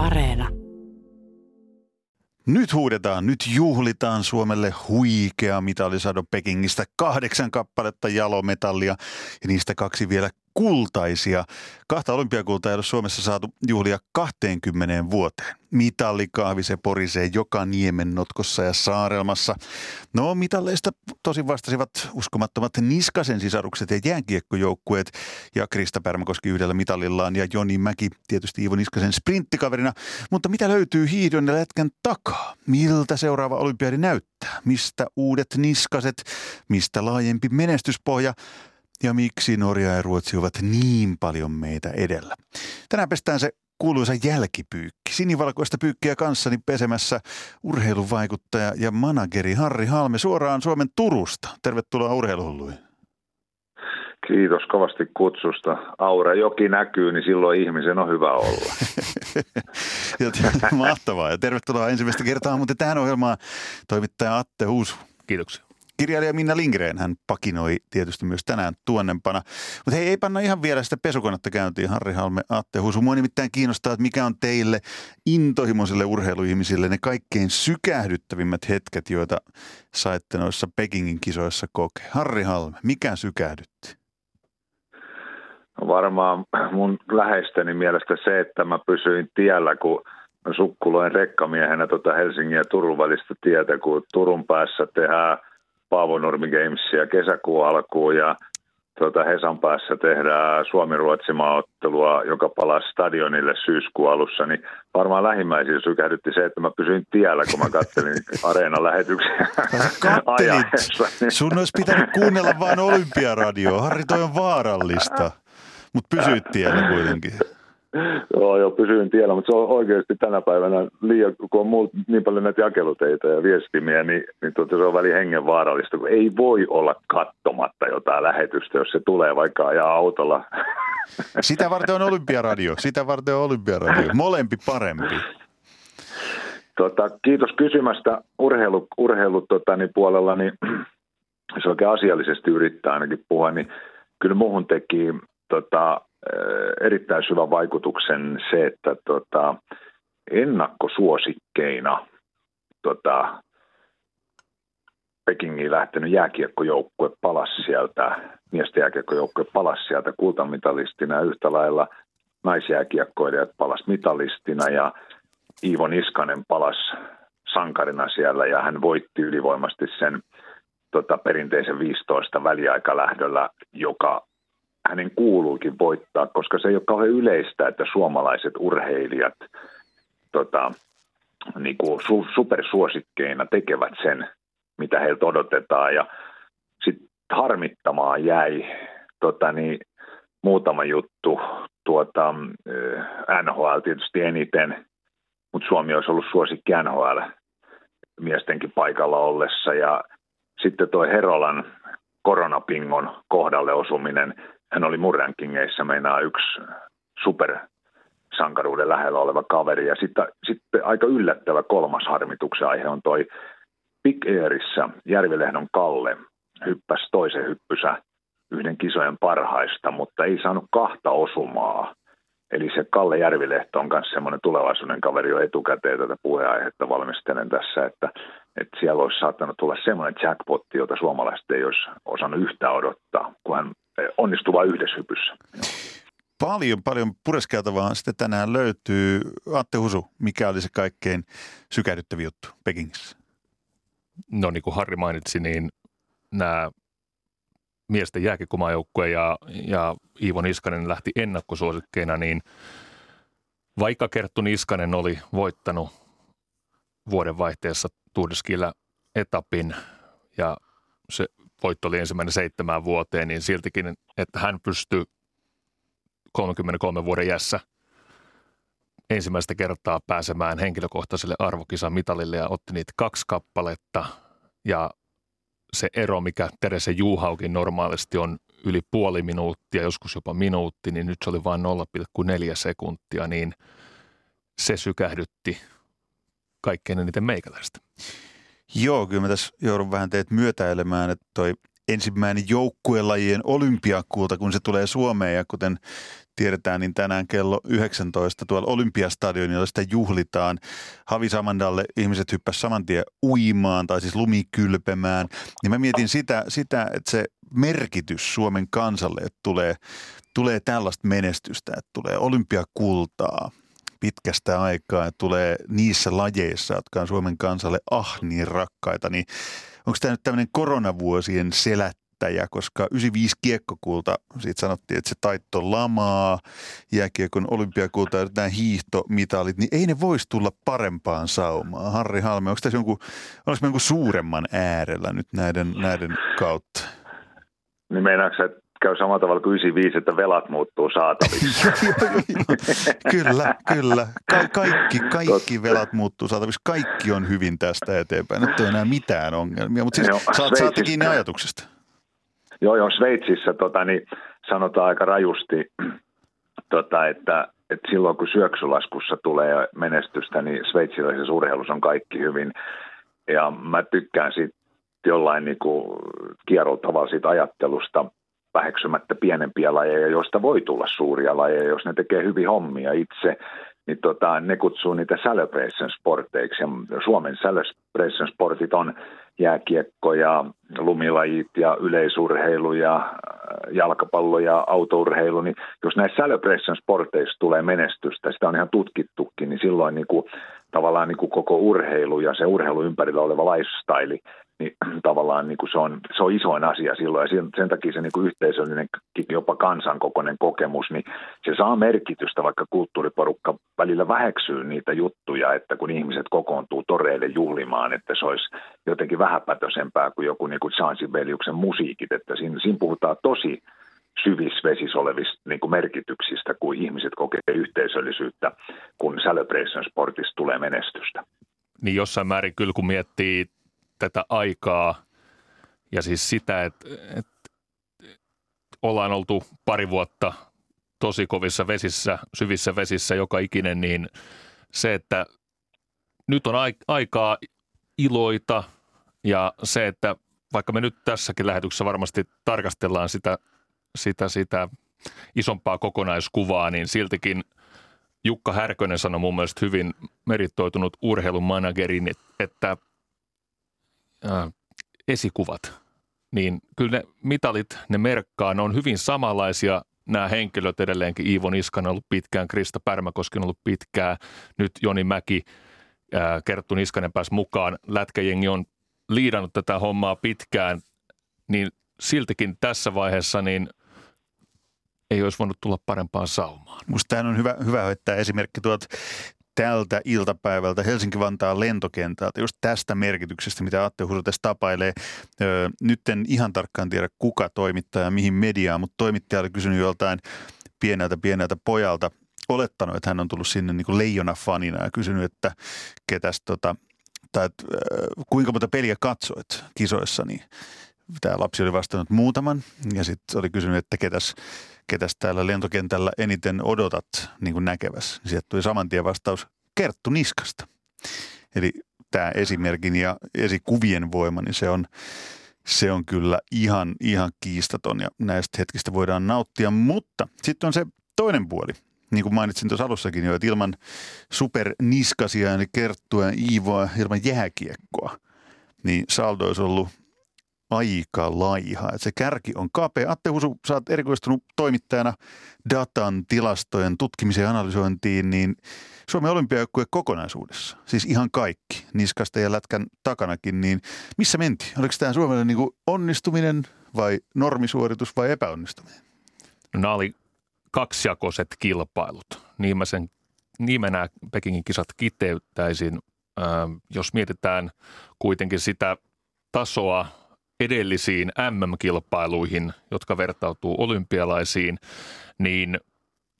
Areena. Nyt huudetaan, nyt juhlitaan Suomelle huikea mitalisado Pekingistä. Kahdeksan kappaletta jalometallia ja niistä kaksi vielä kultaisia. Kahta olympiakultaa ei ole Suomessa saatu juhlia 20 vuoteen. Mitallikahvi se porisee joka niemen notkossa ja saarelmassa. No mitalleista tosin vastasivat uskomattomat Niskasen sisarukset ja jääkiekkojoukkueet ja Krista Pärmäkoski yhdellä mitalillaan ja Joni Mäki tietysti Iivo Niskasen sprinttikaverina. Mutta mitä löytyy hiidon ja lätkän takaa? Miltä seuraava olympiadi näyttää? Mistä uudet niskaset? Mistä laajempi menestyspohja? Ja miksi Norja ja Ruotsi ovat niin paljon meitä edellä. Tänään pestään se kuuluisa jälkipyykki. Sinivalkoista pyykkiä kanssani pesemässä urheiluvaikuttaja ja manageri Harri Halme suoraan Suomen Turusta. Tervetuloa urheiluhulluihin. Kiitos kovasti kutsusta. Aura joki näkyy, niin silloin ihmisen on hyvä olla. Mahtavaa ja tervetuloa ensimmäistä kertaa mutta tähän ohjelmaan toimittaja Atte Huus. Kiitoksia. Kirjailija Minna Lingreen hän pakinoi tietysti myös tänään tuonnempana. Mutta hei, ei panna ihan vielä sitä pesukonetta käyntiin, Harri Halme, Atte Husu. Mua nimittäin kiinnostaa, että mikä on teille intohimoisille urheiluihmisille ne kaikkein sykähdyttävimmät hetket, joita saitte noissa Pekingin kisoissa kokea. Harri Halme, mikä sykähdytti? No varmaan mun läheisteni mielestä se, että mä pysyin tiellä, kun sukkuloin rekkamiehenä tuota Helsingin ja Turun välistä tietä, kun Turun päässä tehdään – Paavo Nurmi Gamesia kesäkuun alkuun ja tuota Hesan päässä tehdään Suomi-Ruotsi maaottelua, joka palaa stadionille syyskuun alussa, niin varmaan lähimmäisiä sykähdytti se, että mä pysyin tiellä, kun mä kattelin areenan lähetyksiä Kattelit. Sun olisi pitänyt kuunnella vain Olympiaradioa. Harri, toi on vaarallista. Mutta pysyit tiellä kuitenkin. Joo, joo, pysyin tiellä, mutta se on oikeasti tänä päivänä liian, kun on muut, niin paljon näitä jakeluteita ja viestimiä, niin, niin tuota, se on väli hengen vaarallista, kun ei voi olla kattomatta jotain lähetystä, jos se tulee vaikka ajaa autolla. Sitä varten on olympiaradio, sitä varten on olympiaradio, molempi parempi. Tota, kiitos kysymästä urheilu, urheilu tota, niin puolella, niin se oikein asiallisesti yrittää ainakin puhua, niin kyllä muuhun teki tota, erittäin syvän vaikutuksen se, että tota, ennakkosuosikkeina tota, Pekingiin lähtenyt jääkiekkojoukkue palasi sieltä, miesten jääkiekkojoukkue palasi sieltä kultamitalistina ja yhtä lailla naisjääkiekkoilijat palasi mitalistina ja Iivo Niskanen palasi sankarina siellä ja hän voitti ylivoimasti sen tota, perinteisen 15 väliaikalähdöllä, joka hänen kuuluukin voittaa, koska se ei ole kauhean yleistä, että suomalaiset urheilijat tota, niin kuin su, supersuosikkeina tekevät sen, mitä heiltä odotetaan. Ja sitten harmittamaan jäi tota, niin, muutama juttu. Tuota, NHL tietysti eniten, mutta Suomi olisi ollut suosikki NHL miestenkin paikalla ollessa. Ja sitten tuo Herolan koronapingon kohdalle osuminen – hän oli mun rankingeissa meinaa yksi super sankaruuden lähellä oleva kaveri. Ja sitten, sitten aika yllättävä kolmas harmituksen aihe on toi Big Airissa Järvilehdon Kalle hyppäsi toisen hyppysä yhden kisojen parhaista, mutta ei saanut kahta osumaa. Eli se Kalle Järvilehto on myös semmoinen tulevaisuuden kaveri jo etukäteen tätä puheenaihetta valmistelen tässä, että, että siellä olisi saattanut tulla semmoinen jackpotti, jota suomalaiset ei olisi osannut yhtään odottaa, kun hän onnistuu vain yhdessä hypyssä. Paljon, paljon pureskeltavaa sitten tänään löytyy. Atte Husu, mikä oli se kaikkein sykähdyttävä juttu Pekingissä? No niin kuin Harri mainitsi, niin nämä miesten jääkikomajoukkue ja, ja Iivo Niskanen lähti ennakkosuosikkeina, niin vaikka Kerttu Niskanen oli voittanut vuodenvaihteessa Tuudeskillä etapin ja se voitto oli ensimmäinen seitsemään vuoteen, niin siltikin, että hän pystyi 33 vuoden jässä ensimmäistä kertaa pääsemään henkilökohtaiselle arvokisan mitalille ja otti niitä kaksi kappaletta. Ja se ero, mikä Terese Juhaukin normaalisti on yli puoli minuuttia, joskus jopa minuutti, niin nyt se oli vain 0,4 sekuntia, niin se sykähdytti kaikkein eniten meikäläistä. Joo, kyllä mä tässä joudun vähän teet myötäilemään, että toi ensimmäinen joukkuelajien olympiakulta, kun se tulee Suomeen ja kuten tiedetään, niin tänään kello 19 tuolla Olympiastadionilla sitä juhlitaan. Havi Samandalle ihmiset hyppäs saman tien uimaan tai siis lumikylpemään. Niin mä mietin sitä, sitä, että se merkitys Suomen kansalle, että tulee, tulee tällaista menestystä, että tulee olympiakultaa, pitkästä aikaa ja tulee niissä lajeissa, jotka on Suomen kansalle ah niin rakkaita, niin onko tämä nyt tämmöinen koronavuosien selättäjä, koska 95 kiekkokulta, siitä sanottiin, että se taitto lamaa, jääkiekon olympiakulta ja nämä hiihtomitalit, niin ei ne voisi tulla parempaan saumaan. Harri Halme, onko tässä jonkun, onko jonkun suuremman äärellä nyt näiden, näiden kautta? Niin meinaatko, että käy samalla tavalla kuin 95, että velat muuttuu saataviksi. kyllä, kyllä. Ka- kaikki, kaikki velat muuttuu saataviksi. Kaikki on hyvin tästä eteenpäin. Nyt ei enää mitään ongelmia. Mutta siis joo, saat, saatte kiinni ajatuksesta. Joo, joo. Sveitsissä tota, niin sanotaan aika rajusti, tota, että, että silloin kun syöksylaskussa tulee menestystä, niin sveitsiläisessä urheilussa on kaikki hyvin. Ja mä tykkään siitä jollain niin kuin kierrolla tavalla siitä ajattelusta – väheksymättä pienempiä lajeja, joista voi tulla suuria lajeja, jos ne tekee hyvin hommia itse, niin tota, ne kutsuu niitä celebration sporteiksi. Ja Suomen celebration sportit on jääkiekko ja lumilajit ja yleisurheilu ja äh, jalkapallo ja autourheilu, niin jos näissä celebration sporteissa tulee menestystä, sitä on ihan tutkittukin, niin silloin niin kuin, tavallaan niin kuin koko urheilu ja se urheilu ympärillä oleva lifestyle niin tavallaan niin kuin se, on, se on isoin asia silloin. Ja sen, sen takia se niin kuin yhteisöllinen, jopa kansankokoinen kokemus, niin se saa merkitystä, vaikka kulttuuriporukka välillä väheksyy niitä juttuja, että kun ihmiset kokoontuu toreille juhlimaan, että se olisi jotenkin vähäpätösempää kuin joku niin kuin Chansin veljuksen musiikit, että siinä, siinä puhutaan tosi syvissä vesissä olevista niin kuin merkityksistä, kun ihmiset kokee yhteisöllisyyttä, kun celebration sportista tulee menestystä. Niin jossain määrin kyllä, kun miettii tätä aikaa ja siis sitä, että, että ollaan oltu pari vuotta tosi kovissa vesissä, syvissä vesissä joka ikinen, niin se, että nyt on aikaa iloita ja se, että vaikka me nyt tässäkin lähetyksessä varmasti tarkastellaan sitä, sitä, sitä isompaa kokonaiskuvaa, niin siltikin Jukka Härkönen sanoi mun mielestä hyvin meritoitunut urheilun managerin, että äh, esikuvat, niin kyllä ne mitalit, ne merkkaa, ne on hyvin samanlaisia nämä henkilöt edelleenkin. Iivo Niskan on ollut pitkään, Krista Pärmäkoski on ollut pitkään, nyt Joni Mäki, äh, Kerttu Niskanen pääsi mukaan. Lätkäjengi on liidannut tätä hommaa pitkään, niin siltikin tässä vaiheessa niin ei olisi voinut tulla parempaan saumaan. Tämä on hyvä, hyvä heittää esimerkki tuolta tältä iltapäivältä Helsinki-Vantaan lentokentältä, just tästä merkityksestä, mitä Atte Huru tässä tapailee. Öö, nyt en ihan tarkkaan tiedä, kuka toimittaja, mihin mediaan, mutta toimittaja oli kysynyt joltain pieneltä pieneltä pojalta, olettanut, että hän on tullut sinne niin leijona-fanina ja kysynyt, että ketäs tota, tai että, kuinka monta peliä katsoit kisoissa, niin tämä lapsi oli vastannut muutaman ja sitten oli kysynyt, että ketäs ketäs täällä lentokentällä eniten odotat niin kuin näkevässä. Sieltä tuli saman tien vastaus Kerttu Niskasta. Eli tämä esimerkin ja esikuvien voima, niin se on, se on kyllä ihan, ihan kiistaton ja näistä hetkistä voidaan nauttia. Mutta sitten on se toinen puoli, niin kuin mainitsin tuossa alussakin jo, että ilman superniskasia, eli Kerttua Iivoa, ilman jääkiekkoa, niin saldo olisi ollut aika laiha. Et se kärki on kapea. Atte Husu, sä oot erikoistunut toimittajana datan, tilastojen tutkimiseen ja analysointiin, niin Suomen olympiajoukkue kokonaisuudessa, siis ihan kaikki, niskasta ja lätkän takanakin, niin missä menti? Oliko tämä Suomelle niin onnistuminen vai normisuoritus vai epäonnistuminen? No, nämä oli kaksijakoiset kilpailut. Niin mä sen nimenä Pekingin kisat kiteyttäisin. Äh, jos mietitään kuitenkin sitä tasoa, edellisiin MM-kilpailuihin, jotka vertautuu olympialaisiin, niin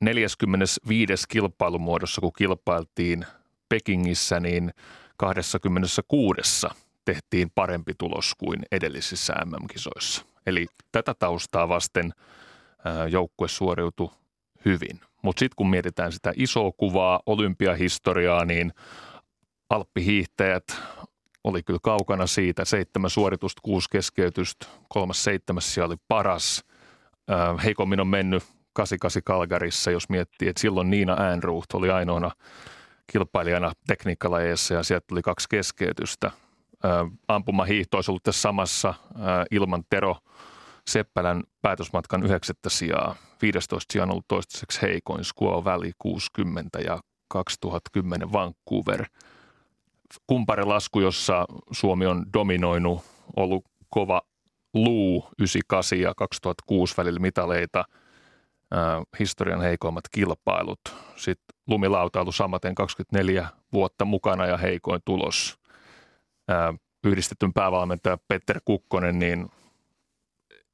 45. kilpailumuodossa, kun kilpailtiin Pekingissä, niin 26. tehtiin parempi tulos kuin edellisissä MM-kisoissa. Eli tätä taustaa vasten joukkue suoriutui hyvin. Mutta sitten kun mietitään sitä isoa kuvaa, olympiahistoriaa, niin alppihiihtäjät oli kyllä kaukana siitä. Seitsemän suoritusta, kuusi keskeytystä, kolmas seitsemäs siellä oli paras. Heikommin on mennyt 88 Kalgarissa, jos miettii, että silloin Niina Äänruuht oli ainoana kilpailijana tekniikkalajeissa ja sieltä tuli kaksi keskeytystä. Ampumahiihto olisi ollut tässä samassa ilman Tero Seppälän päätösmatkan yhdeksättä sijaa. 15 sijaan ollut toistaiseksi heikoin Squaw Valley 60 ja 2010 Vancouver. Kumparilasku, jossa Suomi on dominoinut, ollut kova luu 98 ja 2006 välillä mitaleita, historian heikoimmat kilpailut. Sitten lumilautailu samaten 24 vuotta mukana ja heikoin tulos. Yhdistetyn päävalmentaja Petter Kukkonen, niin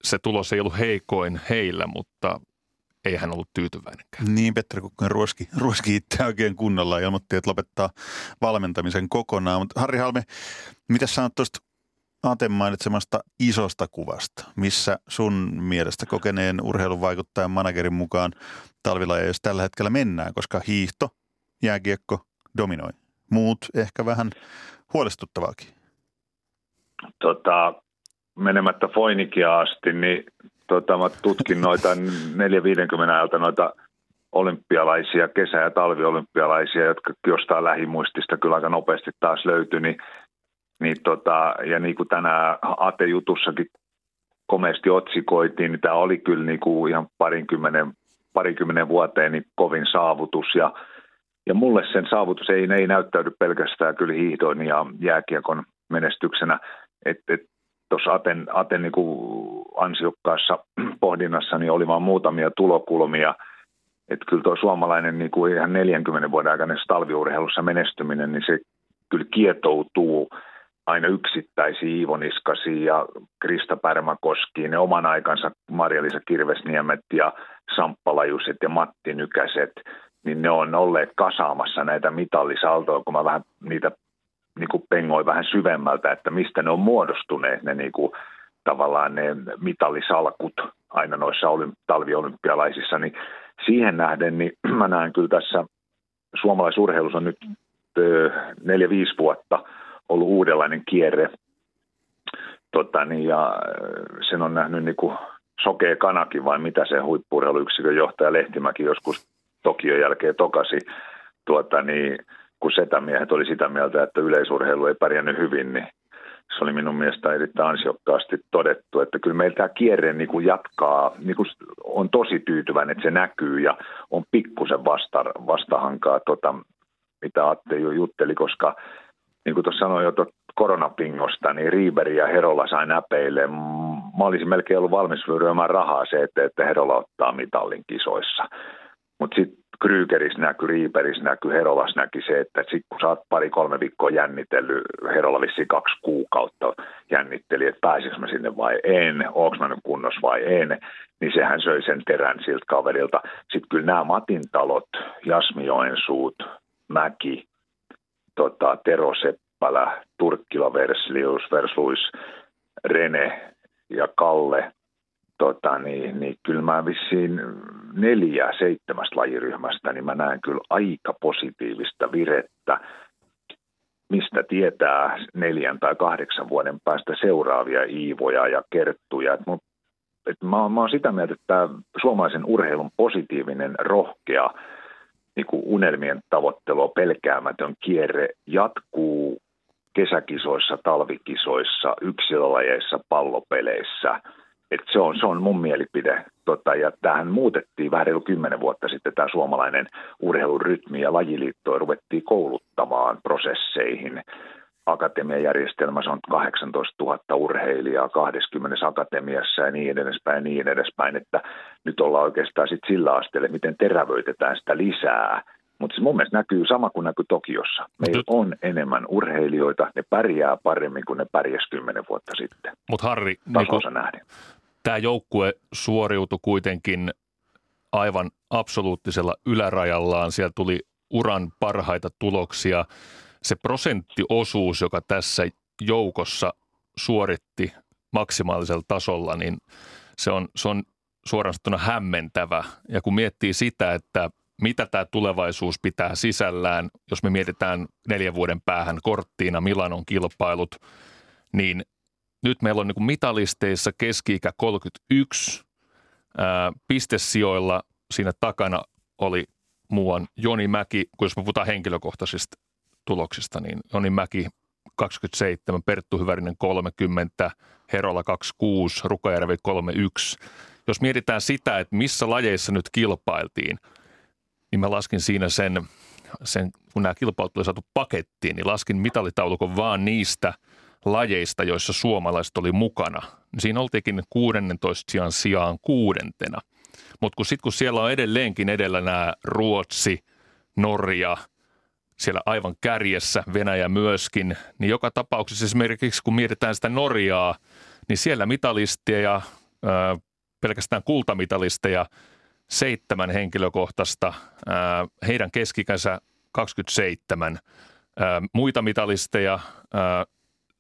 se tulos ei ollut heikoin heillä, mutta ei hän ollut tyytyväinenkään. Niin, Petteri Kukkonen ruoski, ruoski itse oikein kunnolla ja ilmoitti, että lopettaa valmentamisen kokonaan. Mutta Harri Halme, mitä sanot tuosta Aten mainitsemasta isosta kuvasta, missä sun mielestä kokeneen urheilun vaikuttajan managerin mukaan talvilajeissa tällä hetkellä mennään, koska hiihto, jääkiekko dominoi. Muut ehkä vähän huolestuttavaakin. Tota, menemättä Foinikia asti, niin tota, mä tutkin noita 450 ajalta noita olympialaisia, kesä- ja talviolympialaisia, jotka jostain lähimuistista kyllä aika nopeasti taas löytyi, niin, niin tota, ja niin kuin tänään Ate-jutussakin komeasti otsikoitiin, niin tämä oli kyllä niin kuin ihan parinkymmenen, parinkymmenen vuoteen niin kovin saavutus ja ja mulle sen saavutus ei, ei näyttäydy pelkästään kyllä hiihdon ja jääkiekon menestyksenä. Et, et tuossa Aten, Aten niin kuin ansiokkaassa pohdinnassa niin oli vain muutamia tulokulmia. Että kyllä tuo suomalainen niin kuin ihan 40 vuoden aikana talviurheilussa menestyminen, niin se kyllä kietoutuu aina yksittäisiin Iivoniskasiin ja Krista Pärmäkoskiin, ne oman aikansa Marja-Liisa Kirvesniemet ja Samppalajuset ja Matti Nykäset, niin ne on olleet kasaamassa näitä mitallisaltoja, kun mä vähän niitä niin kuin pengoi vähän syvemmältä, että mistä ne on muodostuneet ne niin kuin, tavallaan ne mitallisalkut aina noissa olymp- talviolympialaisissa, niin siihen nähden niin mä näen kyllä tässä suomalaisurheilussa on nyt neljä-viisi vuotta ollut uudenlainen kierre. Tota, niin, ja sen on nähnyt niin kuin sokea kanakin vai mitä se huippuurheiluyksikön johtaja Lehtimäki joskus Tokion jälkeen tokasi. Tuota, niin, kun setämiehet oli sitä mieltä, että yleisurheilu ei pärjännyt hyvin, niin se oli minun mielestä erittäin ansiokkaasti todettu, että kyllä meillä tämä kierre niin kuin jatkaa, niin kuin on tosi tyytyväinen, että se näkyy ja on pikkusen vasta, vastahankaa, tota, mitä Atte jo jutteli, koska niin kuin tuossa sanoin jo koronapingosta, niin Riiberi ja Herola sai näpeille. Mä olisin melkein ollut valmis rahaa se, että, että Herola ottaa mitallin kisoissa. Mutta sitten Krygeris näkyy, Riiperis näkyy, Herolas näki se, että sit kun sä oot pari-kolme viikkoa jännitellyt, Herola vissi kaksi kuukautta jännitteli, että pääsisikö mä sinne vai en, onko mä nyt kunnossa vai en, niin sehän söi sen terän siltä kaverilta. Sitten kyllä nämä Matin talot, Jasmioensuut, Mäki, tota, Tero Seppälä, Turkkila Verslius, Versluis, Rene ja Kalle, tota, niin, niin kyllä mä vissiin neljä seitsemästä lajiryhmästä, niin mä näen kyllä aika positiivista virettä, mistä tietää neljän tai kahdeksan vuoden päästä seuraavia Iivoja ja Kerttuja. Et mun, et mä, mä oon sitä mieltä, että suomalaisen urheilun positiivinen, rohkea, niin kuin unelmien tavoittelua pelkäämätön kierre jatkuu kesäkisoissa, talvikisoissa, yksilölajeissa, pallopeleissä – et se, on, se on mun mielipide. Tota, ja tähän muutettiin vähän reilu kymmenen vuotta sitten tämä suomalainen urheilurytmi ja lajiliitto ruvettiin kouluttamaan prosesseihin. Akatemian järjestelmässä on 18 000 urheilijaa 20 akatemiassa ja niin edespäin, niin edespäin, että nyt ollaan oikeastaan sit sillä asteella, miten terävöitetään sitä lisää. Mutta se mun mielestä näkyy sama kuin näkyy Tokiossa. Meillä on enemmän urheilijoita, ne pärjää paremmin kuin ne pärjäs kymmenen vuotta sitten. Mutta Harri, niin kun, nähden tämä joukkue suoriutui kuitenkin aivan absoluuttisella ylärajallaan. Siellä tuli uran parhaita tuloksia. Se prosenttiosuus, joka tässä joukossa suoritti maksimaalisella tasolla, niin se on, se on suorastaan hämmentävä. Ja kun miettii sitä, että mitä tämä tulevaisuus pitää sisällään, jos me mietitään neljän vuoden päähän korttiina Milanon kilpailut, niin nyt meillä on niin mitalisteissa keski-ikä 31, Ää, pistesijoilla siinä takana oli muuan Joni Mäki, kun jos me puhutaan henkilökohtaisista tuloksista, niin Joni Mäki 27, Perttu Hyvärinen 30, Herola 26, Rukajärvi 31. Jos mietitään sitä, että missä lajeissa nyt kilpailtiin, niin mä laskin siinä sen, sen kun nämä kilpailut oli saatu pakettiin, niin laskin mitalitaulukon vaan niistä lajeista, joissa suomalaiset oli mukana. Siinä oltiinkin 16 sijaan sijaan kuudentena. Mutta kun sitten kun siellä on edelleenkin edellä nämä Ruotsi, Norja – siellä aivan kärjessä, Venäjä myöskin, niin joka tapauksessa esimerkiksi kun mietitään sitä Norjaa, niin siellä mitalisteja, pelkästään kultamitalisteja, seitsemän henkilökohtaista, heidän keskikänsä 27, muita mitalisteja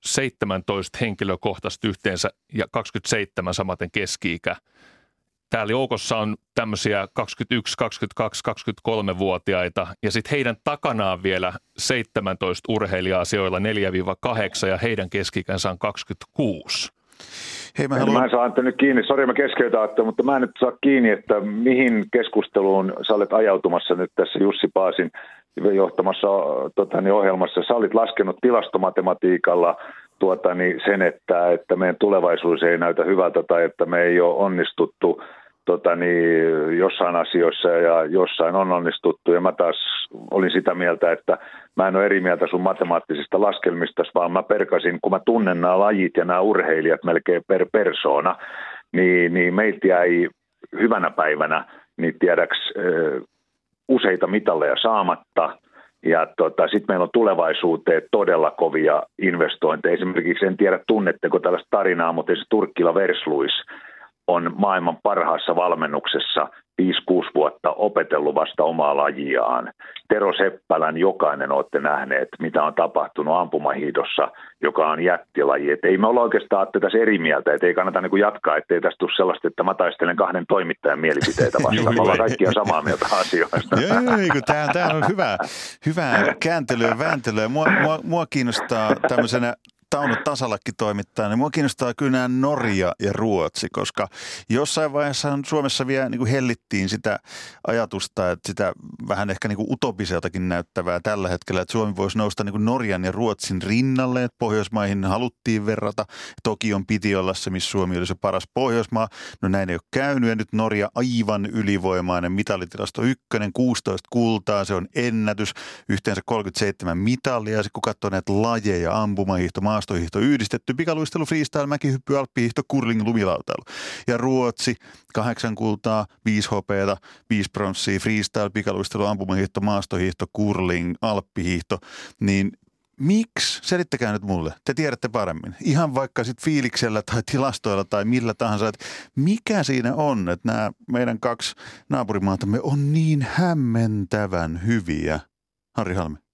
17 henkilökohtaista yhteensä ja 27 samaten keski-ikä – Täällä joukossa on tämmöisiä 21, 22, 23-vuotiaita ja sitten heidän takanaan vielä 17 urheilijaa sijoilla 4-8 ja heidän keskikänsä on 26. Hei, mä, haluan... mä en saa Antti nyt kiinni, sori mä keskeytän Atte, mutta mä en nyt saa kiinni, että mihin keskusteluun sä olet ajautumassa nyt tässä Jussi Paasin johtamassa tota, niin ohjelmassa. Sä olit laskenut tilastomatematiikalla tuota, niin sen, että, että meidän tulevaisuus ei näytä hyvältä tai että me ei ole onnistuttu tota, niin, jossain asioissa ja jossain on onnistuttu. Ja mä taas olin sitä mieltä, että mä en ole eri mieltä sun matemaattisista laskelmista, vaan mä perkasin, kun mä tunnen nämä lajit ja nämä urheilijat melkein per persoona, niin, niin meiltä jäi hyvänä päivänä, niin tiedäks, useita mitalleja saamatta – ja tota, sitten meillä on tulevaisuuteen todella kovia investointeja. Esimerkiksi en tiedä tunnetteko tällaista tarinaa, mutta se Turkkila Versluis on maailman parhaassa valmennuksessa 5-6 vuotta opetellut vasta omaa lajiaan. Tero Seppälän jokainen olette nähneet, mitä on tapahtunut ampumahiidossa, joka on jättilaji. Et ei me olla oikeastaan tässä eri mieltä, että ei kannata niinku jatkaa, ettei tästä tule sellaista, että mä taistelen kahden toimittajan mielipiteitä vastaan. me ollaan kaikkia samaa mieltä asioista. Joo, tämä, tämä on hyvä, hyvä kääntely ja vääntely. Mua, mua, mua kiinnostaa tämmöisenä Tauno Tasalakki toimittaa, niin mua kiinnostaa kyllä Norja ja Ruotsi, koska jossain vaiheessa Suomessa vielä niin kuin hellittiin sitä ajatusta, että sitä vähän ehkä niin kuin utopiseltakin näyttävää tällä hetkellä, että Suomi voisi nousta niin kuin Norjan ja Ruotsin rinnalle, että Pohjoismaihin haluttiin verrata. Tokion piti olla se, missä Suomi oli se paras Pohjoismaa. No näin ei ole käynyt ja nyt Norja aivan ylivoimainen mitallitilasto ykkönen, 16 kultaa, se on ennätys, yhteensä 37 mitalia. Sitten kun katsoo näitä lajeja, ampumahiihto, maastohiihto yhdistetty, pikaluistelu, freestyle, mäkihyppy, alppihiihto, curling, lumilautailu. Ja Ruotsi, kahdeksan kultaa, viisi hopeata, viisi pronssia, freestyle, pikaluistelu, ampumahiihto, maastohiihto, curling, alppihiihto, niin Miksi? Selittäkää nyt mulle. Te tiedätte paremmin. Ihan vaikka sitten fiiliksellä tai tilastoilla tai millä tahansa, että mikä siinä on, että nämä meidän kaksi naapurimaatamme on niin hämmentävän hyviä. Harri Halme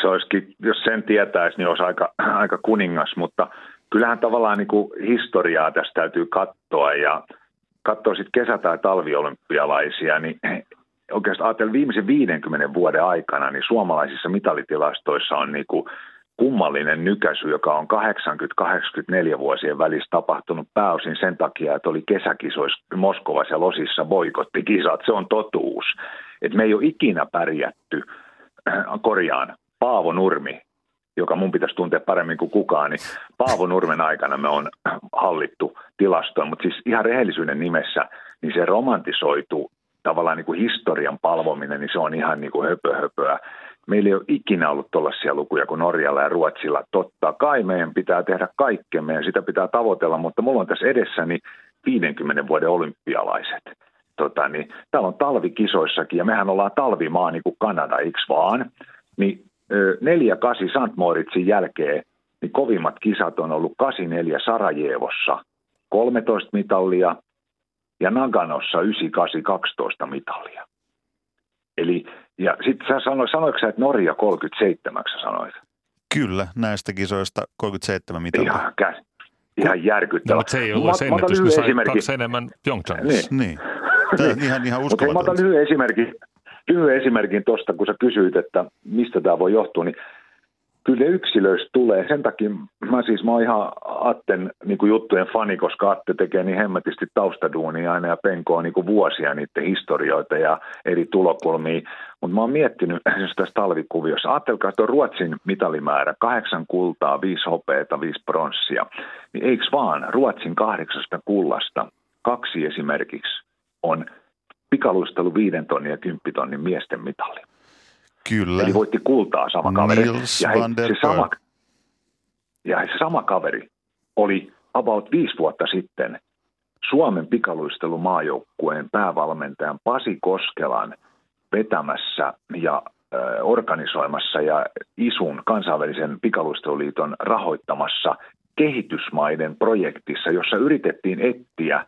se olisikin, jos sen tietäisi, niin olisi aika, aika kuningas, mutta kyllähän tavallaan niin kuin historiaa tästä täytyy katsoa ja katsoa sitten kesä- tai talviolympialaisia, niin oikeastaan ajatellen viimeisen 50 vuoden aikana, niin suomalaisissa mitalitilastoissa on niin kuin kummallinen nykäisy, joka on 80-84 vuosien välissä tapahtunut pääosin sen takia, että oli kesäkisoissa Moskovassa ja Losissa boikottikisat. Se on totuus. että me ei ole ikinä pärjätty korjaan Paavo Nurmi, joka mun pitäisi tuntea paremmin kuin kukaan, niin Paavo Nurmen aikana me on hallittu tilastoon, mutta siis ihan rehellisyyden nimessä, niin se romantisoitu tavallaan niin kuin historian palvominen, niin se on ihan niin kuin höpö, höpöä. Meillä ei ole ikinä ollut tuollaisia lukuja kuin Norjalla ja Ruotsilla. Totta kai meidän pitää tehdä kaikkemme ja sitä pitää tavoitella, mutta mulla on tässä edessäni 50 vuoden olympialaiset. Tota, niin, täällä on talvikisoissakin ja mehän ollaan talvimaa niin kuin Kanada, eikö vaan? Niin 4-8 St. Moritzin jälkeen niin kovimmat kisat on ollut 84 Sarajevossa 13 mitallia ja Naganossa 98 12 mitallia. Eli, ja sitten sä sanoit, sanoitko sä, että Norja 37, sä sanoit? Kyllä, näistä kisoista 37 mitallia. Ihan, käs, ihan järkyttävä. No, mutta se ei ollut se ennätys, kun sai kaksi enemmän Pyeongchangissa. Niin. niin. Tämä on ihan, ihan uskomatonta. Mutta mä otan lyhyen esimerkin lyhyen esimerkin tuosta, kun sä kysyit, että mistä tämä voi johtua, niin kyllä yksilöistä tulee. Sen takia mä siis mä oon ihan Atten niin kuin juttujen fani, koska Atte tekee niin hemmetisti taustaduunia aina ja penkoo niin kuin vuosia niiden historioita ja eri tulokulmia. Mutta mä oon miettinyt tässä talvikuviossa. Ajattelkaa tuo Ruotsin mitalimäärä, kahdeksan kultaa, viisi hopeeta, viisi pronssia. Niin eikö vaan Ruotsin kahdeksasta kullasta kaksi esimerkiksi on pikaluistelu viiden tonnin ja kymppitonnin miesten mitali. Kyllä. Eli voitti kultaa sama kaveri. Nils ja, hei, van der se sama, ja se sama kaveri oli about viisi vuotta sitten Suomen pikaluistelumaajoukkueen päävalmentajan Pasi Koskelan vetämässä ja organisoimassa ja ISUN kansainvälisen pikaluisteluliiton rahoittamassa kehitysmaiden projektissa, jossa yritettiin etsiä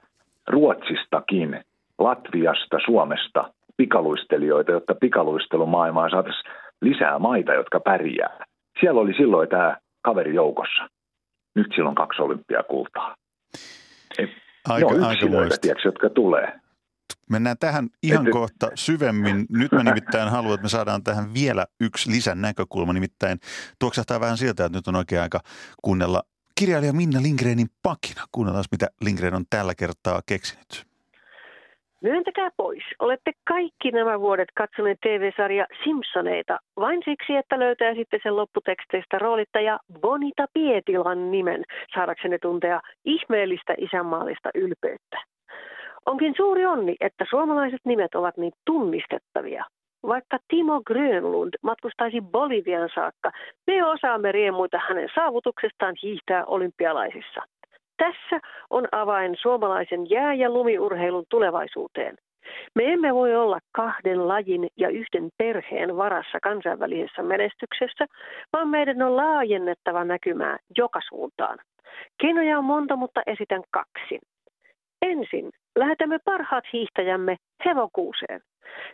Ruotsistakin, Latviasta, Suomesta pikaluistelijoita, jotta pikaluistelumaailmaan saataisiin lisää maita, jotka pärjää. Siellä oli silloin tämä kaveri joukossa. Nyt silloin kaksi olympiakultaa. Aika, ne on aika tiedätkö, jotka tulee. Mennään tähän ihan Et- kohta syvemmin. Nyt mä nimittäin haluan, että me saadaan tähän vielä yksi lisän näkökulma. Nimittäin tuoksahtaa vähän siltä, että nyt on oikein aika kuunnella kirjailija Minna Lindgrenin pakina. Kuunnellaan, mitä Lindgren on tällä kertaa keksinyt. Myöntäkää pois. Olette kaikki nämä vuodet katsoneet TV-sarja Simpsoneita vain siksi, että löytäisitte sen lopputeksteistä roolittaja Bonita Pietilan nimen saadaksenne tuntea ihmeellistä isänmaallista ylpeyttä. Onkin suuri onni, että suomalaiset nimet ovat niin tunnistettavia. Vaikka Timo Grönlund matkustaisi Bolivian saakka, me osaamme riemuita hänen saavutuksestaan hiihtää olympialaisissa. Tässä on avain suomalaisen jää- ja lumiurheilun tulevaisuuteen. Me emme voi olla kahden lajin ja yhden perheen varassa kansainvälisessä menestyksessä, vaan meidän on laajennettava näkymää joka suuntaan. Keinoja on monta, mutta esitän kaksi. Ensin lähetämme parhaat hiihtäjämme hevokuuseen.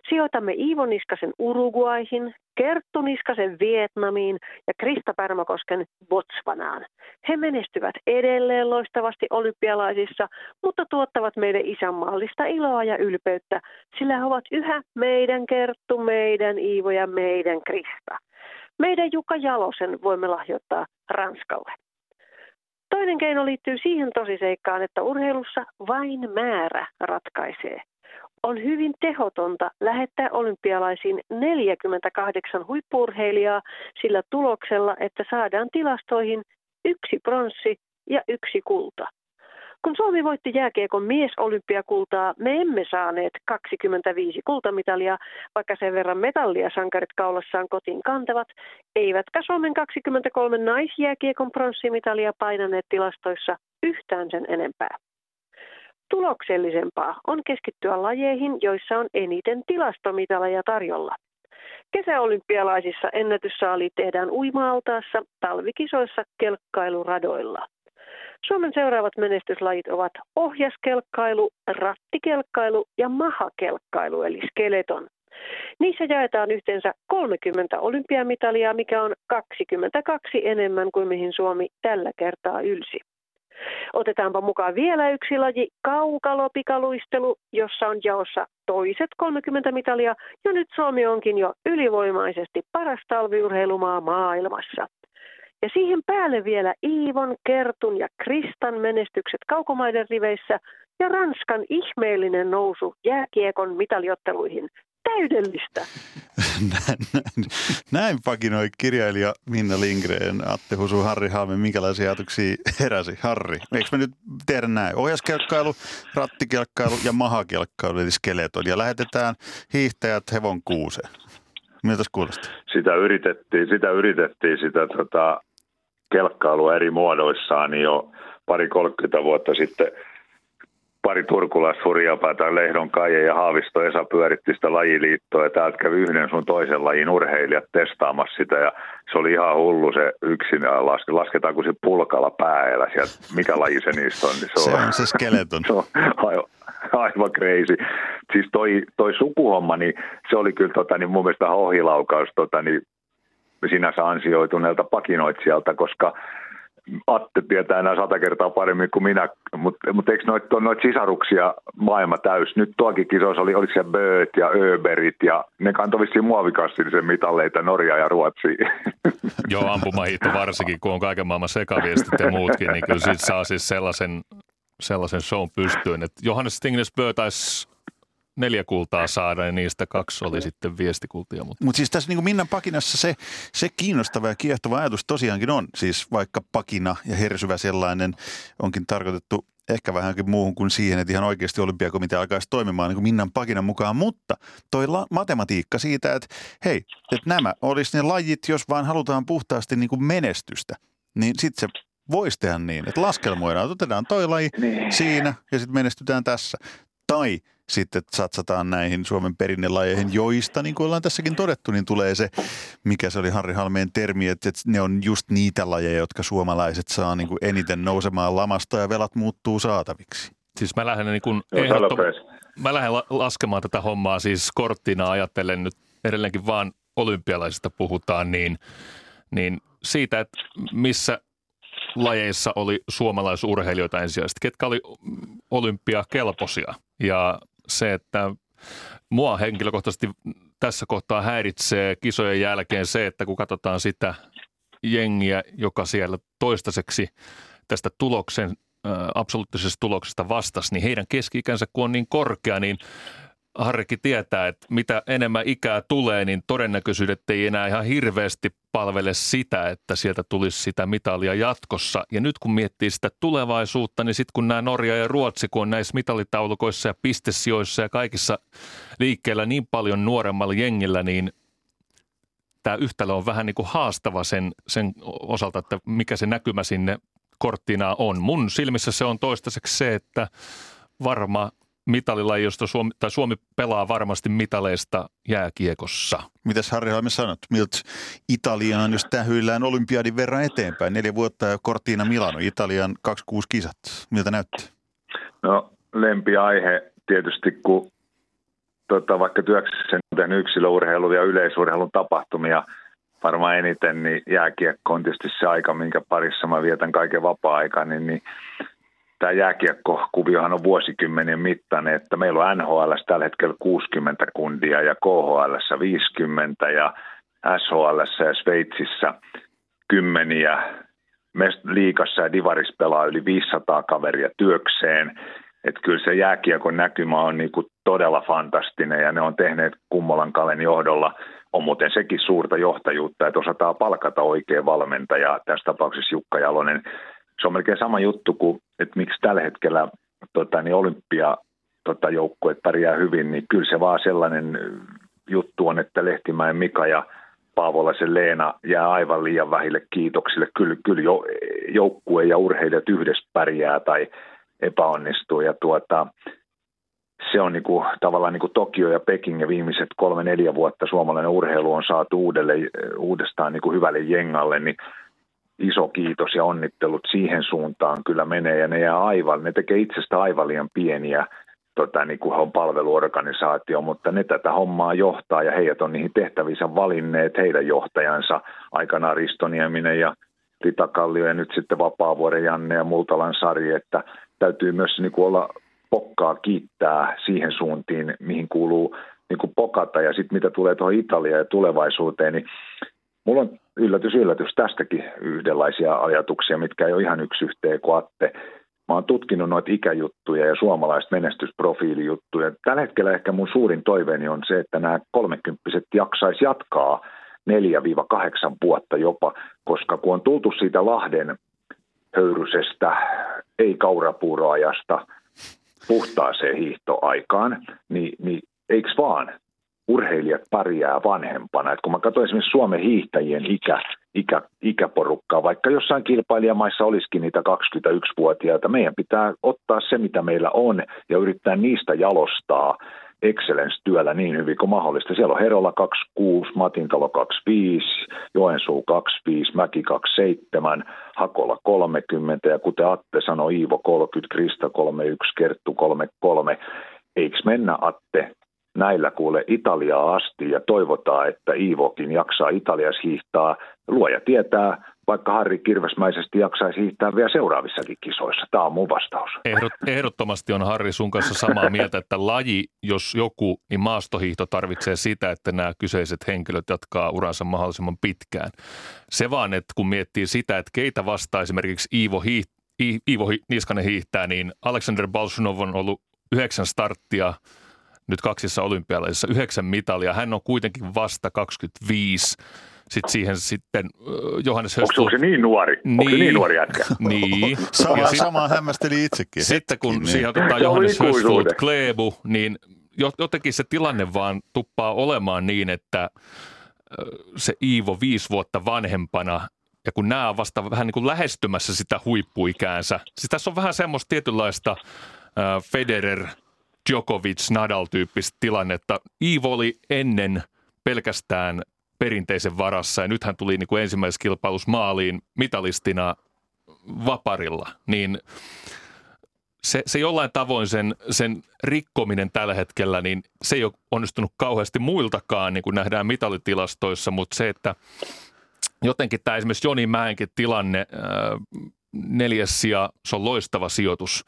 Sijoitamme Iivo Niskasen Uruguaihin, Kerttu Niskasen Vietnamiin ja Krista Pärmäkosken Botswanaan. He menestyvät edelleen loistavasti olympialaisissa, mutta tuottavat meille isänmaallista iloa ja ylpeyttä, sillä he ovat yhä meidän Kerttu, meidän Iivo ja meidän Krista. Meidän Jukka Jalosen voimme lahjoittaa Ranskalle. Toinen keino liittyy siihen tosiseikkaan, että urheilussa vain määrä ratkaisee. On hyvin tehotonta lähettää olympialaisiin 48 huippurheilijaa sillä tuloksella, että saadaan tilastoihin yksi pronssi ja yksi kulta. Kun Suomi voitti jääkiekon miesolympiakultaa, me emme saaneet 25 kultamitalia, vaikka sen verran metallia sankarit kaulassaan kotiin kantavat, eivätkä Suomen 23 naisjääkiekon pronssimitalia painaneet tilastoissa yhtään sen enempää. Tuloksellisempaa on keskittyä lajeihin, joissa on eniten tilastomitaleja tarjolla. Kesäolympialaisissa ennätyssaali tehdään uima-altaassa, talvikisoissa kelkkailuradoilla. Suomen seuraavat menestyslajit ovat ohjaskelkkailu, rattikelkkailu ja mahakelkkailu eli skeleton. Niissä jaetaan yhteensä 30 olympiamitalia, mikä on 22 enemmän kuin mihin Suomi tällä kertaa ylsi. Otetaanpa mukaan vielä yksi laji, kaukalopikaluistelu, jossa on jaossa toiset 30 mitalia, ja nyt Suomi onkin jo ylivoimaisesti paras talviurheilumaa maailmassa. Ja siihen päälle vielä Iivon, Kertun ja Kristan menestykset kaukomaiden riveissä ja Ranskan ihmeellinen nousu jääkiekon mitaliotteluihin. Täydellistä! näin, näin, pakinoi kirjailija Minna Lindgren, Atte Husu, Harri Halme. Minkälaisia ajatuksia heräsi? Harri, eikö me nyt tehdä näin? Ohjaskelkkailu, rattikelkkailu ja mahakelkkailu, eli skeleton. Ja lähetetään hiihtäjät hevon kuuseen. Miltä kuulostaa? Sitä yritettiin, sitä, yritettiin, sitä tota, kelkkailua eri muodoissaan jo pari 30 vuotta sitten pari turkulaista hurjapäätä Lehdon Kaije ja Haavisto Esa pyöritti sitä lajiliittoa ja täältä kävi yhden sun toisen lajin urheilijat testaamassa sitä ja se oli ihan hullu se yksin ja laske, lasketaanko se pulkalla päällä sieltä, mikä laji se niistä on. Niin Se on se skeleton. se on aivan, aivan crazy. Siis toi, toi sukuhomma, niin se oli kyllä tota, niin mun mielestä ohilaukaus tota, niin sinänsä ansioituneelta pakinoitsijalta, koska Atte tietää enää sata kertaa paremmin kuin minä, mutta mut eikö noita noit sisaruksia maailma täys? Nyt tuokin kisoissa oli, oliko se Bööt ja Öberit ja ne kantoi vissiin muovikassillisen mitalleita Norja ja Ruotsi. Joo, ampumahiitto varsinkin, kun on kaiken maailman sekaviestit ja muutkin, niin kyllä siitä saa siis sellaisen, sellaisen shown pystyyn. Että Johannes Stingnes Bö taisi neljä kultaa saada ja niistä kaksi oli sitten viestikultia. Mutta Mut siis tässä niin kuin Minnan pakinassa se, se kiinnostava ja kiehtova ajatus tosiaankin on, siis vaikka pakina ja hersyvä sellainen onkin tarkoitettu ehkä vähänkin muuhun kuin siihen, että ihan oikeasti olympiakomitea alkaisi toimimaan niin kuin Minnan pakinan mukaan, mutta toi la- matematiikka siitä, että hei, että nämä olisi ne lajit, jos vaan halutaan puhtaasti niin kuin menestystä, niin sitten se voisi tehdä niin, että laskelmoidaan, otetaan toi laji niin. siinä ja sitten menestytään tässä. Tai sitten satsataan näihin Suomen perinnelajeihin, joista, niin kuin ollaan tässäkin todettu, niin tulee se, mikä se oli Harri Halmeen termi, että, ne on just niitä lajeja, jotka suomalaiset saa niin kuin eniten nousemaan lamasta ja velat muuttuu saataviksi. Siis mä lähden, niin kuin ehdottom... mä lähden laskemaan tätä hommaa siis korttina ajatellen nyt edelleenkin vaan olympialaisista puhutaan, niin, niin siitä, että missä lajeissa oli suomalaisurheilijoita ensisijaisesti, ketkä oli olympiakelpoisia. Ja se, että mua henkilökohtaisesti tässä kohtaa häiritsee kisojen jälkeen se, että kun katsotaan sitä jengiä, joka siellä toistaiseksi tästä tuloksen, absoluuttisesta tuloksesta vastasi, niin heidän keski-ikänsä kun on niin korkea, niin Harrikki tietää, että mitä enemmän ikää tulee, niin todennäköisyydet ei enää ihan hirveästi palvele sitä, että sieltä tulisi sitä mitalia jatkossa. Ja nyt kun miettii sitä tulevaisuutta, niin sitten kun nämä Norja ja Ruotsi, kun on näissä mitalitaulukoissa ja pistesijoissa ja kaikissa liikkeellä niin paljon nuoremmalla jengillä, niin tämä yhtälö on vähän niin kuin haastava sen, sen osalta, että mikä se näkymä sinne korttina on. Mun silmissä se on toistaiseksi se, että varma mitalilaji, josta Suomi, tai Suomi pelaa varmasti mitaleista jääkiekossa. Mitäs Harri Halme sanot? Miltä Italiaan, jos tähyillään olympiadin verran eteenpäin? Neljä vuotta ja Cortina Milano, Italian 26 kisat. Miltä näyttää? No lempiaihe tietysti, kun tota, vaikka työksessä on tehnyt yksilöurheilun ja yleisurheilun tapahtumia varmaan eniten, niin jääkiekko on tietysti se aika, minkä parissa mä vietän kaiken vapaa-aikani, niin, niin tämä jääkiekkokuviohan on vuosikymmenien mittainen, että meillä on NHL tällä hetkellä 60 kundia ja KHL 50 ja SHL ja Sveitsissä kymmeniä. Me liikassa ja Divaris pelaa yli 500 kaveria työkseen. Että kyllä se jääkiekon näkymä on niin kuin todella fantastinen ja ne on tehneet Kummolan Kalen johdolla on muuten sekin suurta johtajuutta, että osataan palkata oikein valmentaja, tässä tapauksessa Jukka Jalonen se on melkein sama juttu kuin, että miksi tällä hetkellä tota, niin olympia tota, joukkueet pärjää hyvin, niin kyllä se vaan sellainen juttu on, että Lehtimäen Mika ja Paavolaisen Leena jää aivan liian vähille kiitoksille. Kyllä, kyllä jo, joukkue ja urheilijat yhdessä pärjää tai epäonnistuu. Ja tuota, se on niinku, tavallaan niinku Tokio ja Peking ja viimeiset kolme-neljä vuotta suomalainen urheilu on saatu uudelle, uudestaan niinku hyvälle jengalle, niin iso kiitos ja onnittelut siihen suuntaan kyllä menee. Ja ne jää aivan, ne tekee itsestä aivan liian pieniä tota, niin kuin on palveluorganisaatio, mutta ne tätä hommaa johtaa ja heidät on niihin tehtävissä valinneet heidän johtajansa aikanaan Ristonieminen ja Rita Kallio ja nyt sitten Vapaavuoren Janne ja Multalan Sari, että täytyy myös niin kuin olla pokkaa kiittää siihen suuntiin, mihin kuuluu niin kuin pokata. Ja sitten mitä tulee tuohon Italiaan ja tulevaisuuteen, niin Mulla on yllätys, yllätys tästäkin yhdenlaisia ajatuksia, mitkä ei ole ihan yksi yhteen kuin Atte. Mä oon tutkinut noita ikäjuttuja ja suomalaista menestysprofiilijuttuja. Tällä hetkellä ehkä mun suurin toiveeni on se, että nämä kolmekymppiset jaksaisi jatkaa 4-8 vuotta jopa, koska kun on tultu siitä Lahden höyrysestä, ei kaurapuuroajasta, puhtaaseen hiihtoaikaan, niin, niin eikö vaan? Urheilijat pärjää vanhempana. Et kun mä katsoin esimerkiksi Suomen hiihtäjien ikä, ikä, ikäporukkaa, vaikka jossain kilpailijamaissa olisikin niitä 21-vuotiaita, meidän pitää ottaa se, mitä meillä on, ja yrittää niistä jalostaa excellence-työllä niin hyvin kuin mahdollista. Siellä on Herola 26, Matintalo 25, Joensuu 25, Mäki 27, Hakola 30 ja kuten Atte sanoi, Iivo 30, Krista 31, Kerttu 33. Eikö mennä Atte näillä kuule Italiaa asti ja toivotaan, että Iivokin jaksaa Italiassa hiihtää. Luoja tietää, vaikka Harri Kirvesmäisesti jaksaisi hiihtää vielä seuraavissakin kisoissa. Tämä on mun vastaus. Ehdot, ehdottomasti on Harri sun kanssa samaa mieltä, että laji, jos joku, niin maastohiihto tarvitsee sitä, että nämä kyseiset henkilöt jatkaa uransa mahdollisimman pitkään. Se vaan, että kun miettii sitä, että keitä vastaa esimerkiksi Iivo, hiiht, Iivo Niskanen hiihtää, niin Alexander Balsunov on ollut yhdeksän starttia nyt kaksissa olympialaisissa, yhdeksän mitalia. Hän on kuitenkin vasta 25 sitten siihen sitten Johannes Höstl... Onko se niin nuori? Niin, Onko se niin nuori jätkä? Niin. Sama, sit, samaa hämmästeli itsekin. Sitten kun niin. siihen otetaan Johannes Höstl, Klebu, niin jotenkin se tilanne vaan tuppaa olemaan niin, että se Iivo viisi vuotta vanhempana ja kun nämä on vasta vähän niin kuin lähestymässä sitä huippuikäänsä, siis tässä on vähän semmoista tietynlaista äh, Federer, Djokovic, Nadal-tyyppistä tilannetta. Iivo oli ennen pelkästään perinteisen varassa ja nyt hän tuli niin kuin ensimmäisessä kilpailussa maaliin mitalistina vaparilla, niin se, se jollain tavoin sen, sen rikkominen tällä hetkellä, niin se ei ole onnistunut kauheasti muiltakaan, niin kuin nähdään mitalitilastoissa, mutta se, että jotenkin tämä esimerkiksi Joni Mäenkin tilanne, neljäs sija, se on loistava sijoitus.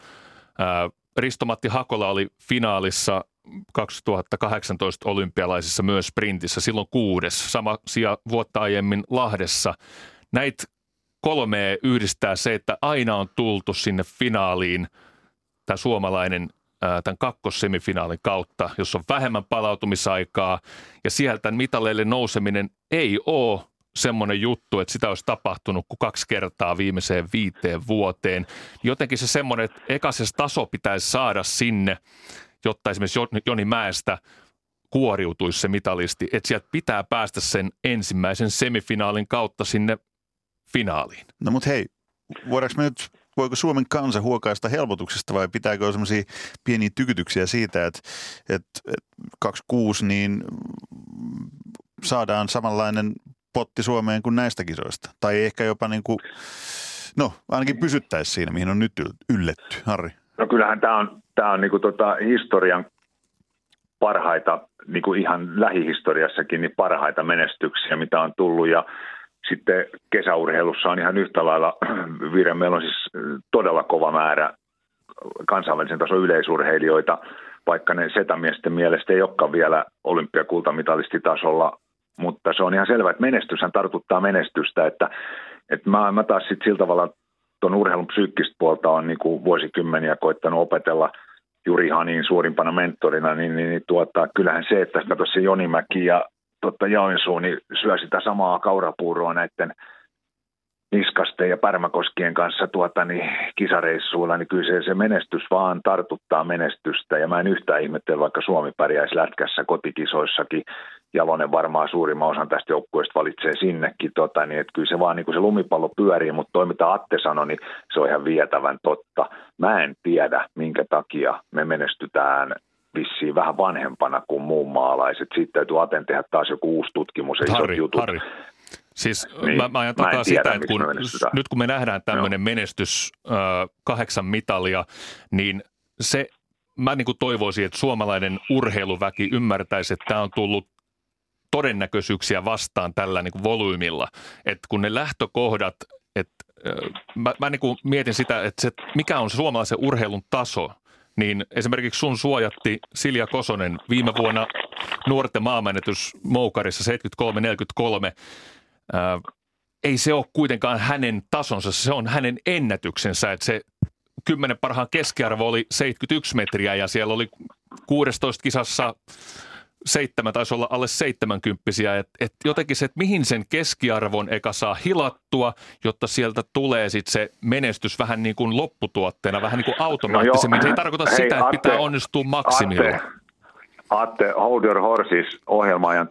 Risto-Matti Hakola oli finaalissa 2018 olympialaisissa myös sprintissä, silloin kuudes, sama sija vuotta aiemmin Lahdessa. Näitä kolmea yhdistää se, että aina on tultu sinne finaaliin tämä suomalainen tämän kakkosemifinaalin kautta, jos on vähemmän palautumisaikaa ja sieltä mitaleille nouseminen ei ole semmoinen juttu, että sitä olisi tapahtunut kuin kaksi kertaa viimeiseen viiteen vuoteen. Jotenkin se semmoinen, että eka se taso pitäisi saada sinne jotta esimerkiksi Joni Mäestä kuoriutuisi se mitalisti, että sieltä pitää päästä sen ensimmäisen semifinaalin kautta sinne finaaliin. No mutta hei, voidaanko me nyt, voiko Suomen kansa huokaista helpotuksesta vai pitääkö sellaisia pieniä tykytyksiä siitä, että, että, että 26 niin saadaan samanlainen potti Suomeen kuin näistä kisoista? Tai ehkä jopa niin kuin, no ainakin pysyttäisiin siinä, mihin on nyt ylletty. Harri. No kyllähän tämä on, tämä on niin kuin tota historian parhaita, niin kuin ihan lähihistoriassakin, niin parhaita menestyksiä, mitä on tullut. Ja sitten kesäurheilussa on ihan yhtä lailla, Vire, meillä on siis todella kova määrä kansainvälisen tason yleisurheilijoita, vaikka ne setämiesten mielestä ei olekaan vielä olympiakultamitalisttitasolla, mutta se on ihan selvä, että menestyshän tartuttaa menestystä, että, että mä, mä taas sitten sillä tavalla tuon urheilun psyykkistä puolta on niin kuin vuosikymmeniä koittanut opetella Juri Hanin suurimpana mentorina, niin, niin, niin tuota, kyllähän se, että katso se Jonimäki ja totta Joensuu, niin syö sitä samaa kaurapuuroa näiden Niskasten ja Pärmäkoskien kanssa tuota, niin kisareissuilla, niin kyllä se, se menestys vaan tartuttaa menestystä. Ja mä en yhtään ihmettele, vaikka Suomi pärjäisi lätkässä kotikisoissakin. Jalonen varmaan suurimman osan tästä joukkueesta valitsee sinnekin. Tota, niin että kyllä se vaan niin kuin se lumipallo pyörii, mutta toi mitä Atte sanoi, niin se on ihan vietävän totta. Mä en tiedä, minkä takia me menestytään vissiin vähän vanhempana kuin muun maalaiset. Sitten täytyy Aten tehdä taas joku uusi tutkimus ja Harri, jutut. Harri. Siis niin, mä, mä ajan takaa sitä, että kun, nyt kun me nähdään tämmöinen menestys, äh, kahdeksan mitalia, niin se, mä niin kuin toivoisin, että suomalainen urheiluväki ymmärtäisi, että tämä on tullut todennäköisyyksiä vastaan tällä niin kuin volyymilla. Että kun ne lähtökohdat, että mä, mä niin kuin mietin sitä, että se, mikä on suomalaisen urheilun taso, niin esimerkiksi sun suojatti Silja Kosonen viime vuonna nuorten maamenetys Moukarissa 73-43 ei se ole kuitenkaan hänen tasonsa, se on hänen ennätyksensä, että se kymmenen parhaan keskiarvo oli 71 metriä ja siellä oli 16 kisassa seitsemän taisi olla alle 70 et, et jotenkin se, että mihin sen keskiarvon eka saa hilattua, jotta sieltä tulee sitten se menestys vähän niin kuin lopputuotteena, vähän niin kuin automaattisemmin. No se ei tarkoita Hei, sitä, että Atte, pitää onnistua maksimilla. Atte, Atte Hold Your Horses ohjelmaajan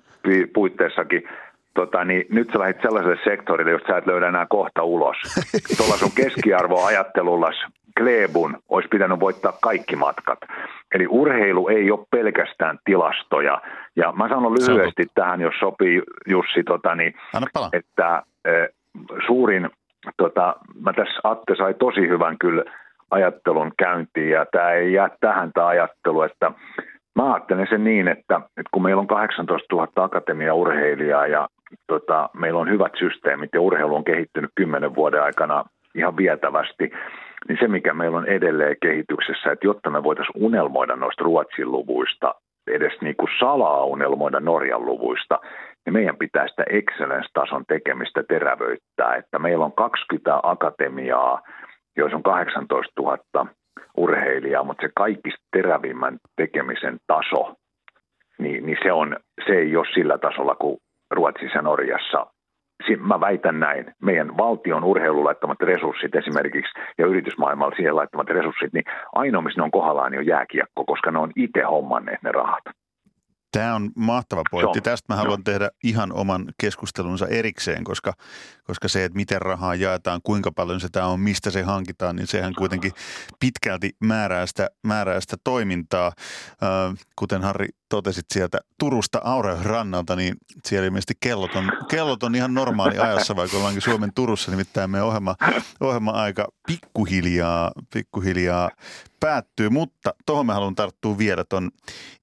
puitteissakin tota, niin nyt sä lähdit sellaiselle sektorille, josta sä et löydä enää kohta ulos. Tuolla sun keskiarvoajattelulla Klebun olisi pitänyt voittaa kaikki matkat. Eli urheilu ei ole pelkästään tilastoja. Ja mä sanon lyhyesti tähän, jos sopii Jussi, tota, niin, että e, suurin, tota, mä tässä Atte sai tosi hyvän kyllä ajattelun käyntiin ja tämä ei jää tähän tämä ajattelu, että Mä ajattelen sen niin, että, että kun meillä on 18 000 akatemiaurheilijaa ja tota, meillä on hyvät systeemit ja urheilu on kehittynyt kymmenen vuoden aikana ihan vietävästi, niin se mikä meillä on edelleen kehityksessä, että jotta me voitaisiin unelmoida noista Ruotsin luvuista, edes niin kuin salaa unelmoida Norjan luvuista, niin meidän pitää sitä excellence-tason tekemistä terävöittää, että meillä on 20 akatemiaa, joissa on 18 000 urheilijaa, mutta se kaikista terävimmän tekemisen taso, niin, niin se, on, se ei ole sillä tasolla kuin Ruotsissa ja Norjassa. Mä väitän näin, meidän valtion urheilun laittamat resurssit esimerkiksi ja yritysmaailmalla siihen laittamat resurssit, niin ainoa missä ne on kohdallaan niin on jääkiekko, koska ne on itse hommanneet ne rahat. Tämä on mahtava pointti. Tästä mä haluan tehdä ihan oman keskustelunsa erikseen, koska, koska se, että miten rahaa jaetaan, kuinka paljon sitä on, mistä se hankitaan, niin sehän kuitenkin pitkälti määrää sitä, määrää sitä toimintaa. kuten Harri totesit sieltä Turusta Aureon rannalta, niin siellä ilmeisesti kellot on, kellot on ihan normaali ajassa, vaikka ollaankin Suomen Turussa, nimittäin meidän ohjelma, ohjelma-aika pikkuhiljaa, pikkuhiljaa päättyy, mutta tuohon mä haluan tarttua vielä ton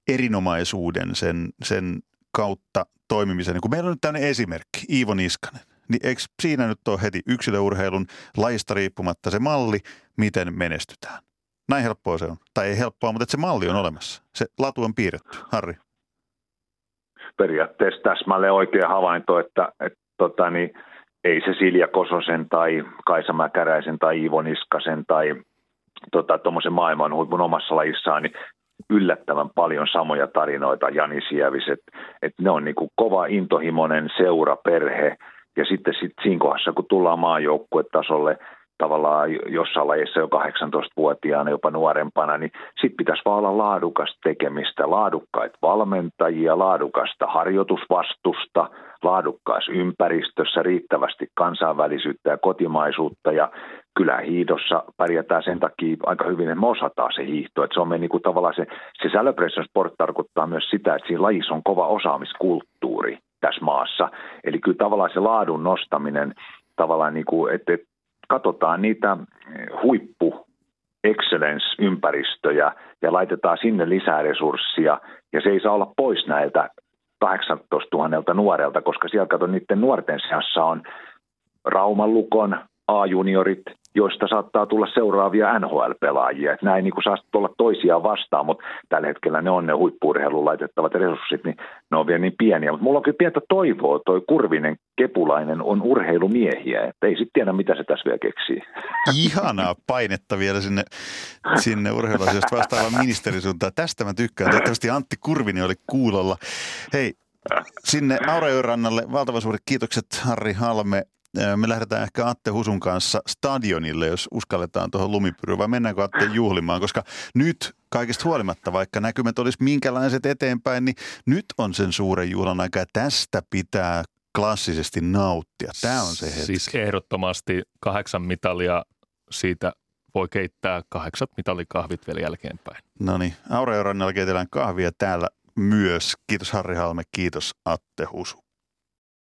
erinomaisuuden sen, sen kautta toimimisen. Kun meillä on nyt tämmöinen esimerkki, Iivo Niskanen, niin eikö siinä nyt ole heti yksilöurheilun lajista riippumatta se malli, miten menestytään? Näin helppoa se on. Tai ei helppoa, mutta se malli on olemassa. Se latu on piirretty. Harri. Periaatteessa täsmälleen oikea havainto, että, että tota, niin, ei se Silja Kososen tai Kaisa Mäkäräisen tai Iivo Niskasen tai tuommoisen tota, maailman huipun omassa lajissaan, niin yllättävän paljon samoja tarinoita Jani Sievis, että et ne on niinku kova intohimoinen seura, perhe, ja sitten sit siinä kohdassa, kun tullaan maajoukkuetasolle, tavallaan jossain lajissa jo 18-vuotiaana, jopa nuorempana, niin sitten pitäisi vaan olla laadukasta tekemistä, laadukkaita valmentajia, laadukasta harjoitusvastusta, laadukkaassa ympäristössä, riittävästi kansainvälisyyttä ja kotimaisuutta ja kyllä hiidossa pärjätään sen takia aika hyvin, että me osataan se hiihto. Että se on niin kuin tavallaan se, se Sport tarkoittaa myös sitä, että siinä lajissa on kova osaamiskulttuuri tässä maassa. Eli kyllä tavallaan se laadun nostaminen tavallaan, niin kuin, että, että katsotaan niitä huippu excellence-ympäristöjä ja laitetaan sinne lisää resurssia ja se ei saa olla pois näiltä 18 000 nuorelta, koska siellä kato niiden nuorten seassa on Rauman lukon, A-juniorit, joista saattaa tulla seuraavia NHL-pelaajia. Että näin niin kuin saa olla toisiaan vastaan, mutta tällä hetkellä ne on ne huippuurheiluun laitettavat resurssit, niin ne on vielä niin pieniä. Mutta mulla on kyllä pientä toivoa, toi Kurvinen Kepulainen on urheilumiehiä, että ei sitten tiedä, mitä se tässä vielä keksii. Ihanaa painetta vielä sinne, sinne urheiluasioista vastaavan ministerisuuntaan. Tästä mä tykkään. Toivottavasti Antti Kurvinen oli kuulolla. Hei, sinne Aurajorannalle valtavan suuret kiitokset Harri Halme me lähdetään ehkä Atte Husun kanssa stadionille, jos uskalletaan tuohon lumipyryyn, vai mennäänkö Atte juhlimaan, koska nyt kaikista huolimatta, vaikka näkymät olisi minkälaiset eteenpäin, niin nyt on sen suuren juhlan aika ja tästä pitää klassisesti nauttia. Tämä on se hetki. Siis ehdottomasti kahdeksan mitalia siitä voi keittää kahdeksat mitalikahvit vielä jälkeenpäin. No niin, Aureo Rannalla keitellään kahvia täällä myös. Kiitos Harri Halme, kiitos Atte Husu.